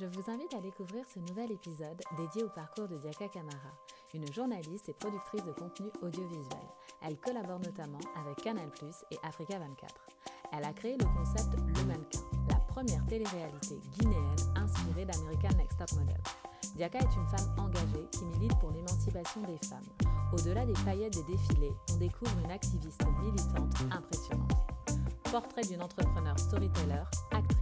Je vous invite à découvrir ce nouvel épisode dédié au parcours de Diaka Kamara, une journaliste et productrice de contenu audiovisuel. Elle collabore notamment avec Canal+ et Africa 24. Elle a créé le concept Le Mannequin, la première télé-réalité guinéenne inspirée d'American Next Top Model. Diaka est une femme engagée qui milite pour l'émancipation des femmes. Au-delà des paillettes des défilés, on découvre une activiste militante impressionnante. Portrait d'une entrepreneur storyteller, actrice